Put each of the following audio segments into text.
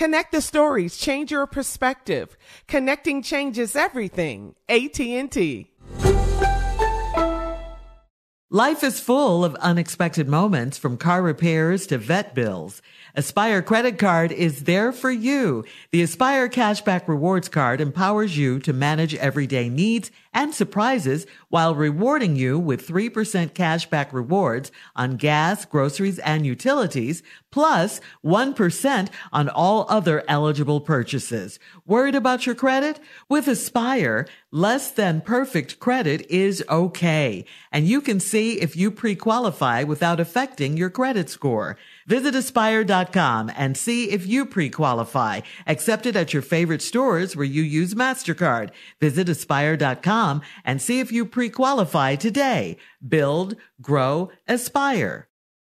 Connect the stories, change your perspective. Connecting changes everything. AT&T. Life is full of unexpected moments from car repairs to vet bills. Aspire credit card is there for you. The Aspire cashback rewards card empowers you to manage everyday needs and surprises while rewarding you with 3% cashback rewards on gas, groceries, and utilities, plus 1% on all other eligible purchases. Worried about your credit? With Aspire, less than perfect credit is okay. And you can see if you pre-qualify without affecting your credit score. Visit aspire.com and see if you pre-qualify. Accepted at your favorite stores where you use MasterCard. Visit aspire.com and see if you pre-qualify today. Build, grow, aspire.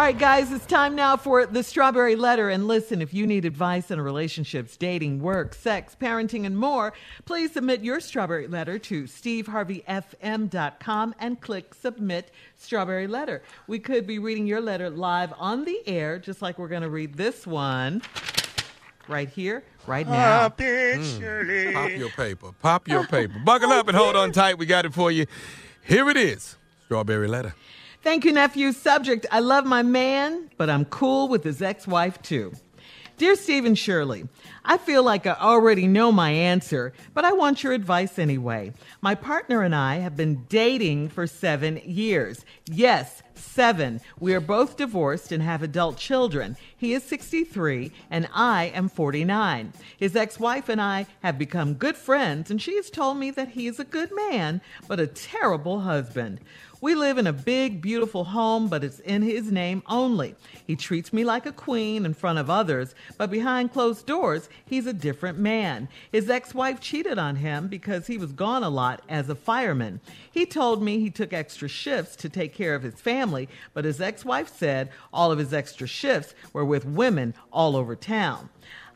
All right, guys, it's time now for the strawberry letter. And listen, if you need advice on relationships, dating, work, sex, parenting, and more, please submit your strawberry letter to steveharveyfm.com and click submit strawberry letter. We could be reading your letter live on the air, just like we're going to read this one right here, right now. Pop it, Shirley. Pop your paper. Pop your paper. Buckle up and hold on tight. We got it for you. Here it is. Strawberry letter. Thank you, nephew. Subject I love my man, but I'm cool with his ex wife too. Dear Stephen Shirley, I feel like I already know my answer, but I want your advice anyway. My partner and I have been dating for seven years. Yes, seven. We are both divorced and have adult children. He is 63 and I am 49. His ex wife and I have become good friends, and she has told me that he is a good man, but a terrible husband. We live in a big, beautiful home, but it's in his name only. He treats me like a queen in front of others, but behind closed doors, he's a different man. His ex wife cheated on him because he was gone a lot as a fireman. He told me he took extra shifts to take care of his family, but his ex wife said all of his extra shifts were with women all over town.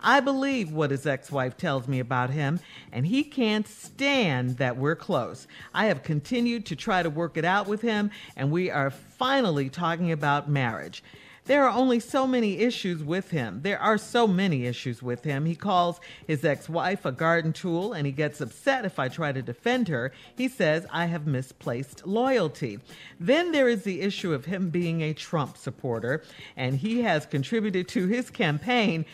I believe what his ex wife tells me about him, and he can't stand that we're close. I have continued to try to work it out with him, and we are finally talking about marriage. There are only so many issues with him. There are so many issues with him. He calls his ex wife a garden tool and he gets upset if I try to defend her. He says I have misplaced loyalty. Then there is the issue of him being a Trump supporter, and he has contributed to his campaign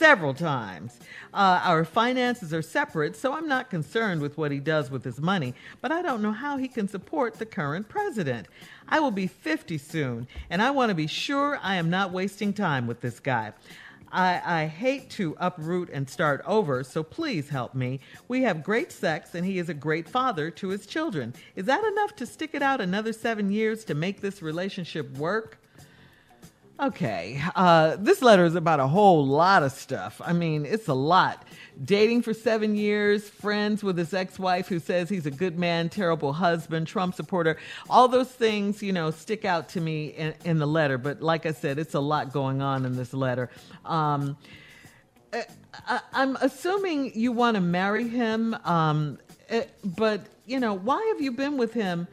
several times. Uh, our finances are separate, so I'm not concerned with what he does with his money, but I don't know how he can support the current president. I will be 50 soon, and I want to be sure I am not wasting time with this guy. I, I, hate to uproot and start over, so please help me. We have great sex, and he is a great father to his children. Is that enough to stick it out another seven years to make this relationship work? Okay, uh, this letter is about a whole lot of stuff. I mean, it's a lot. Dating for seven years, friends with his ex wife who says he's a good man, terrible husband, Trump supporter. All those things, you know, stick out to me in, in the letter. But like I said, it's a lot going on in this letter. Um, I, am assuming you want to marry him, um, eh, but, you know, why have you been with him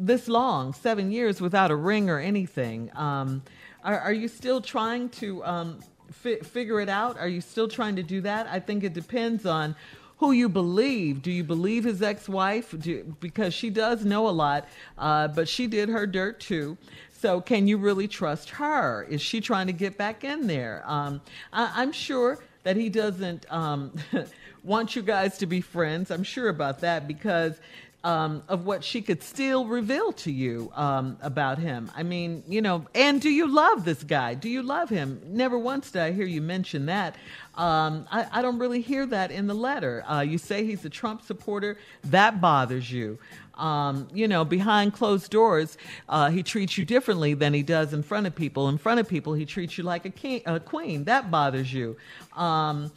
this long, seven years, without a ring or anything? Um, are, are you still trying to um, fi- figure it out? Are you still trying to do that? I think it depends on who you believe. Do you believe his ex-wife? Because she does know a lot, uh, but she did her dirt too. So can you really trust her? Is she trying to get back in there? Um, I, am sure that he doesn't um, want you guys to be friends. I'm sure about that because um, of what she could still reveal to you um, about him. I mean, you know, and do you love this guy? Do you love him? Never once did I hear you mention that. Um, I, I, don't really hear that in the letter. Uh, you say he's a Trump supporter. That bothers you. Um, you know, behind closed doors, uh, he treats you differently than he does in front of people. In front of people, he treats you like a, king, a queen. That bothers you. Um,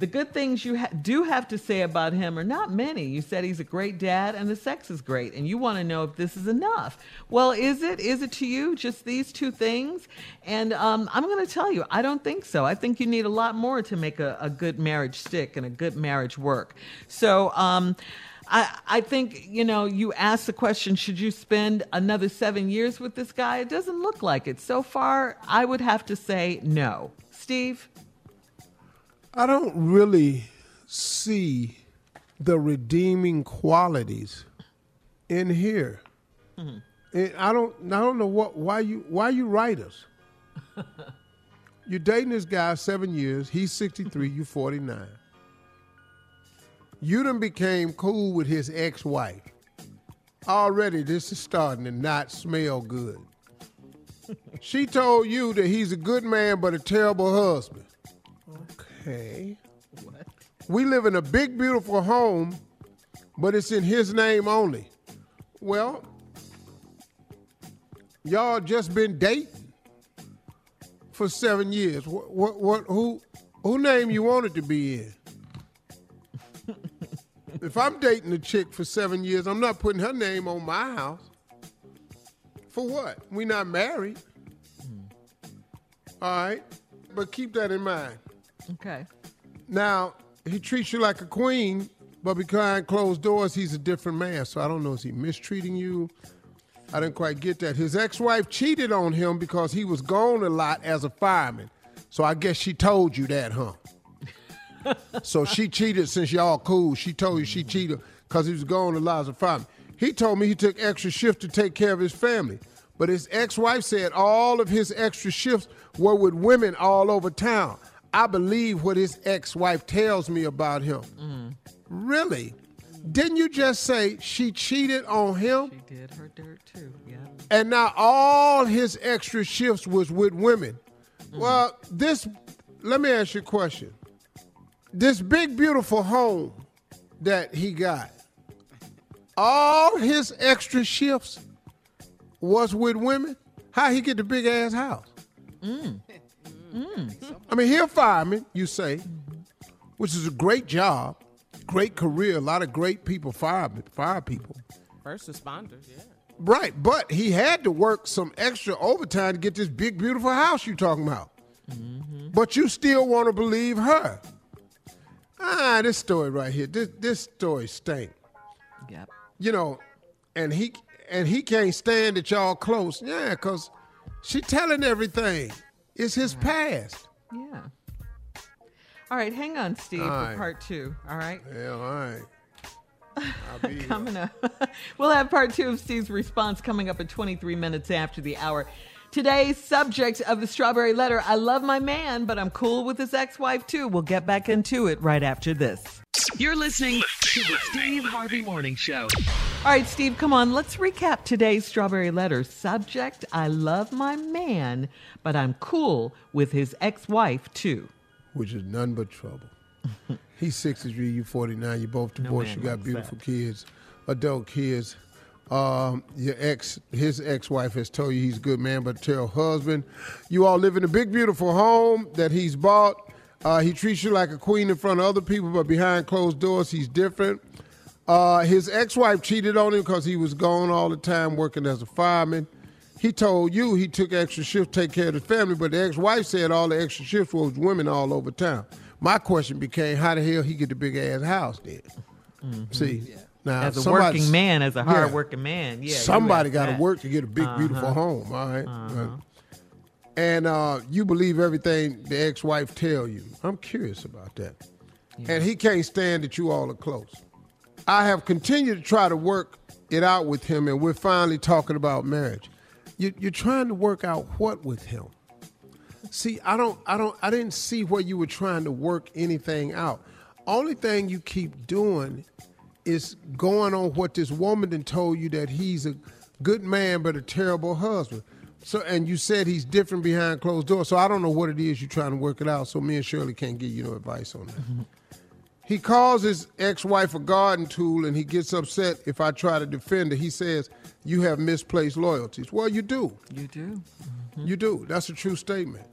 the good things you ha- do have to say about him are not many. You said he's a great dad and the sex is great, and you want to know if this is enough. Well, is it? Is it to you just these two things? And um, I'm going to tell you, I don't think so. I think you need a lot more to make a, a good marriage stick and a good marriage work. So, um, I, I think, you know, you asked the question, should you spend another seven years with this guy? It doesn't look like it. So far, I would have to say no. Steve? I don't really see the redeeming qualities in here. Mm-hmm. And I don't I don't know what why you why you write us. You're dating this guy seven years, he's 63, you 49. You done became cool with his ex-wife. Already this is starting to not smell good. she told you that he's a good man but a terrible husband. Okay. What? We live in a big, beautiful home, but it's in his name only. Well, y'all just been dating for seven years. What, what, what who, who name you wanted to be in? if I'm dating a chick for seven years, I'm not putting her name on my house. For what? We not married. Mm. All right, but keep that in mind. Okay. Now, he treats you like a queen, but behind closed doors, he's a different man. So I don't know, is he mistreating you? I didn't quite get that. His ex wife cheated on him because he was gone a lot as a fireman. So I guess she told you that, huh? so she cheated since y'all cool. She told you she cheated because he was gone a lot as a fireman. He told me he took extra shift to take care of his family. But his ex wife said all of his extra shifts were with women all over town. I believe what his ex wife tells me about him. Mm. Really? Didn't you just say she cheated on him? She did her dirt too, yeah. And now all his extra shifts was with women. Mm. Well, this, let me ask you a question. This big, beautiful home that he got, all his extra shifts was with women? How he get the big ass house? Mm. Mm. I mean, he'll fire me, you say, which is a great job, great career. A lot of great people fire fire people. First responders, yeah. Right, but he had to work some extra overtime to get this big, beautiful house you talking about. Mm-hmm. But you still want to believe her. Ah, this story right here, this this story stink. Yep. You know, and he and he can't stand that y'all close. Yeah, cause she telling everything. It's his past. Yeah. All right, hang on, Steve, for part two. All right. Yeah, all right. coming up. we'll have part two of Steve's response coming up at 23 minutes after the hour. Today's subject of the strawberry letter I love my man, but I'm cool with his ex wife too. We'll get back into it right after this. You're listening to the Steve Harvey Morning Show. All right, Steve, come on. Let's recap today's strawberry letter. Subject I love my man, but I'm cool with his ex wife too. Which is none but trouble. He's 63, You're 49, you both divorced, man you got beautiful that. kids, adult kids. Um, your ex, his ex-wife has told you he's a good man, but tell husband, you all live in a big, beautiful home that he's bought. Uh, he treats you like a queen in front of other people, but behind closed doors, he's different. Uh, his ex-wife cheated on him because he was gone all the time working as a fireman. He told you he took extra shifts to take care of his family, but the ex-wife said all the extra shifts was women all over town. My question became, how the hell he get the big ass house then? See, now Mm-hmm. As a working man, as a Yeah. hard working man. Yeah. Somebody got to work to get a big, beautiful home. All right? Right. and uh, you believe everything the ex-wife tell you. I'm curious about that. And he can't stand that you all are close. I have continued to try to work it out with him, and we're finally talking about marriage. You, you're trying to work out what with him? See, I don't, I don't, I didn't see where you were trying to work anything out. Only thing you keep doing is going on what this woman done told you that he's a good man but a terrible husband. So, and you said he's different behind closed doors. So I don't know what it is you're trying to work it out. So me and Shirley can't give you no advice on that. He calls his ex-wife a garden tool, and he gets upset if I try to defend her. He says, "You have misplaced loyalties." Well, you do. You do. Mm-hmm. You do. That's a true statement.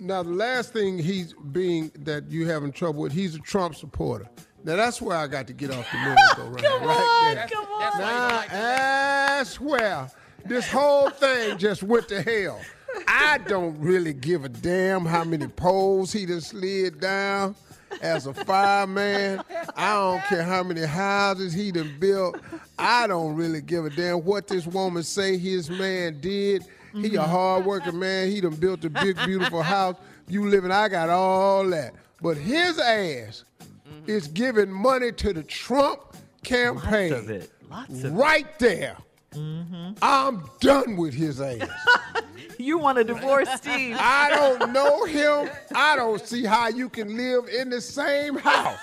Now, the last thing he's being that you're having trouble with, he's a Trump supporter. Now, that's where I got to get off the merry-go-round. right there. Come on. Now, that's where this whole thing just went to hell. I don't really give a damn how many poles he done slid down as a fireman. I don't care how many houses he done built. I don't really give a damn what this woman say his man did. He a mm-hmm. hard-working man. He done built a big, beautiful house. You living, I got all that. But his ass mm-hmm. is giving money to the Trump campaign. Lots of it. Lots of it. right there. Mm-hmm. I'm done with his ass. You want a divorce, Steve? I don't know him. I don't see how you can live in the same house.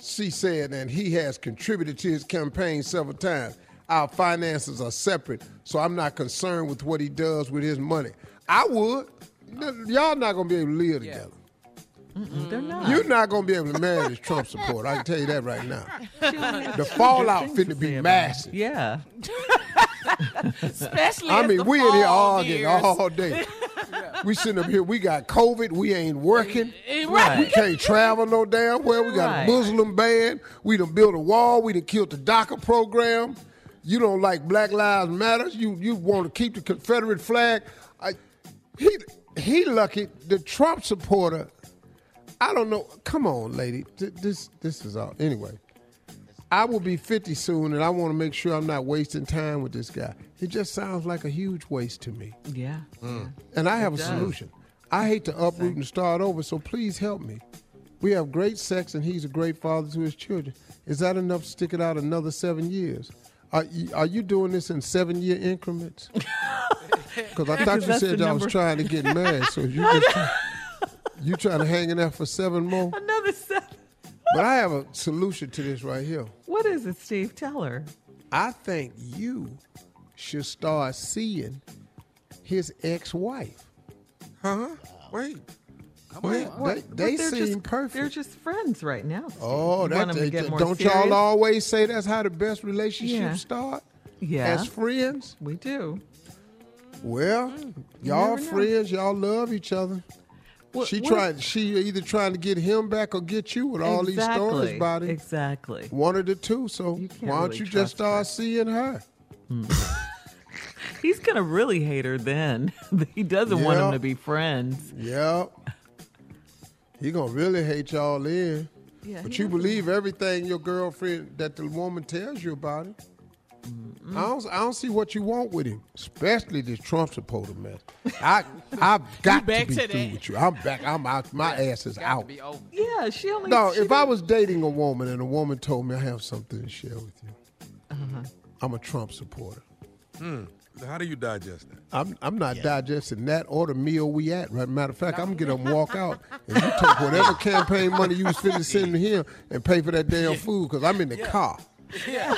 she said, and he has contributed to his campaign several times. Our finances are separate, so I'm not concerned with what he does with his money. I would. Y'all not gonna be able to live together. They're not. You're not gonna be able to manage Trump support. I can tell you that right now. The fallout Things to finna be say about it. massive. Yeah. Especially I mean, the we in here fall arguing nears. all day. We sitting up here, we got COVID, we ain't working. Eh, We can't travel no damn where. We got Right. a Muslim ban. We done built a wall. We done killed the DACA program. You don't like Black Lives Matter. You you want to keep the Confederate flag. I, he he lucky. The Trump supporter. I don't know. Come on, lady. This this is all. Anyway, I will be 50 soon, and I want to make sure I'm not wasting time with this guy. It just sounds like a huge waste to me. Yeah. Mm. And I have a does. solution. I hate to uproot and start over, so please help me. We have great sex, and he's a great father to his children. Is that enough to stick it out another seven years? Are you, are you doing this in seven year increments? Because I thought you said I was trying to get married, so you just you trying to hang in there for seven more. Another seven. But I have a solution to this right here. What is it, Steve? Tell her. I think you should start seeing his ex-wife. Huh? Wait. Yeah, they But they they're seem just, perfect. They're just friends right now. Steve. Oh, You that, want 'em to they- get more don't serious? y'all always say that's how the best relationships Yeah. start? Yeah. As friends? We do. Well, mm. y'all never know. friends, y'all love each other. What- she tried. She either trying to get him back or get you with all these stories Exactly. about him. Exactly. One of the two. So why don't really you just start her. seeing her? Hmm. He's gonna really hate her then. he doesn't want Yeah. them to be friends. Yep. He gonna really hate y'all in. Yeah, but you believe everything your girlfriend that the woman tells you about him. I don't, I don't see what you want with him, especially this Trump supporter man. I I've got to back be to through with you. I'm back. I'm out. My ass is out. Yeah, she only. No, she if I don't- was dating a woman and a woman told me I have something to share with you, Uh-huh. I'm a Trump supporter. Hmm. How do you digest that? I'm I'm not digesting that or the meal we at. Right? Matter of fact, I'm gonna get them walk out and you take whatever campaign money you was finna send to him and pay for that damn food because I'm in the car. Yeah,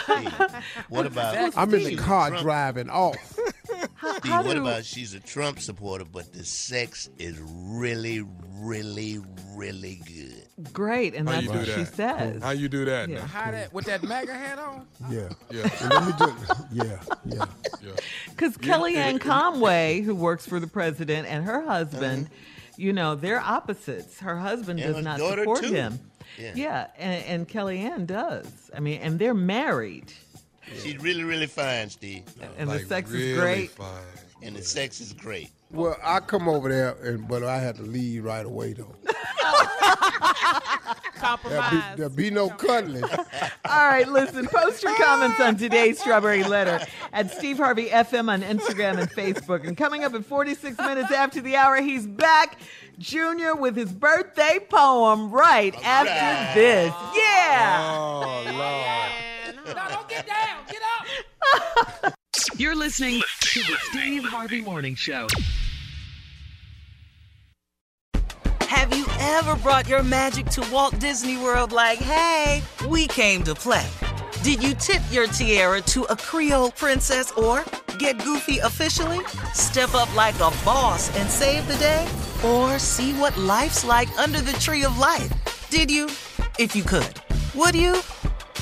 what about I'm in the car Trump- driving off. Steve, how what do- about she's a Trump supporter, but the sex is really, really, really good. Great, and How that's you do what she that? says. How you do that? Yeah. now? How that with that MAGA hat on? Yeah. Yeah. And let me just yeah, yeah. Because Kellyanne Conway, who works for the president, and her husband, uh-huh. you know, they're opposites. Her husband And does her not support too. him. Yeah. and, and Kellyanne does. I mean, and they're married, She's really, really fine, Steve. and the sex really is great. Fine. And the sex is great. Well, I come over there, and but I had to leave right away though. There'll be, Compromise. there'll be no cuddling. All right, listen, post your comments on today's Strawberry Letter at Steve Harvey FM on Instagram and Facebook. And coming up at 46 minutes after the hour, he's back, Junior, with his birthday poem right after this. Yeah. Oh Lord. No, don't get down. Get up. You're listening to the Steve Harvey Morning Show. Have you ever brought your magic to Walt Disney World like, hey, we came to play? Did you tip your tiara to a Creole princess or get goofy officially? Step up like a boss and save the day? Or see what life's like under the tree of life? Did you? If you could. Would you?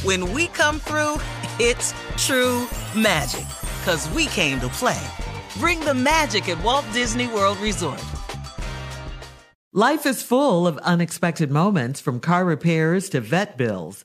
When we come through, it's true magic. Cause we came to play. Bring the magic at Walt Disney World Resort. Life is full of unexpected moments from car repairs to vet bills.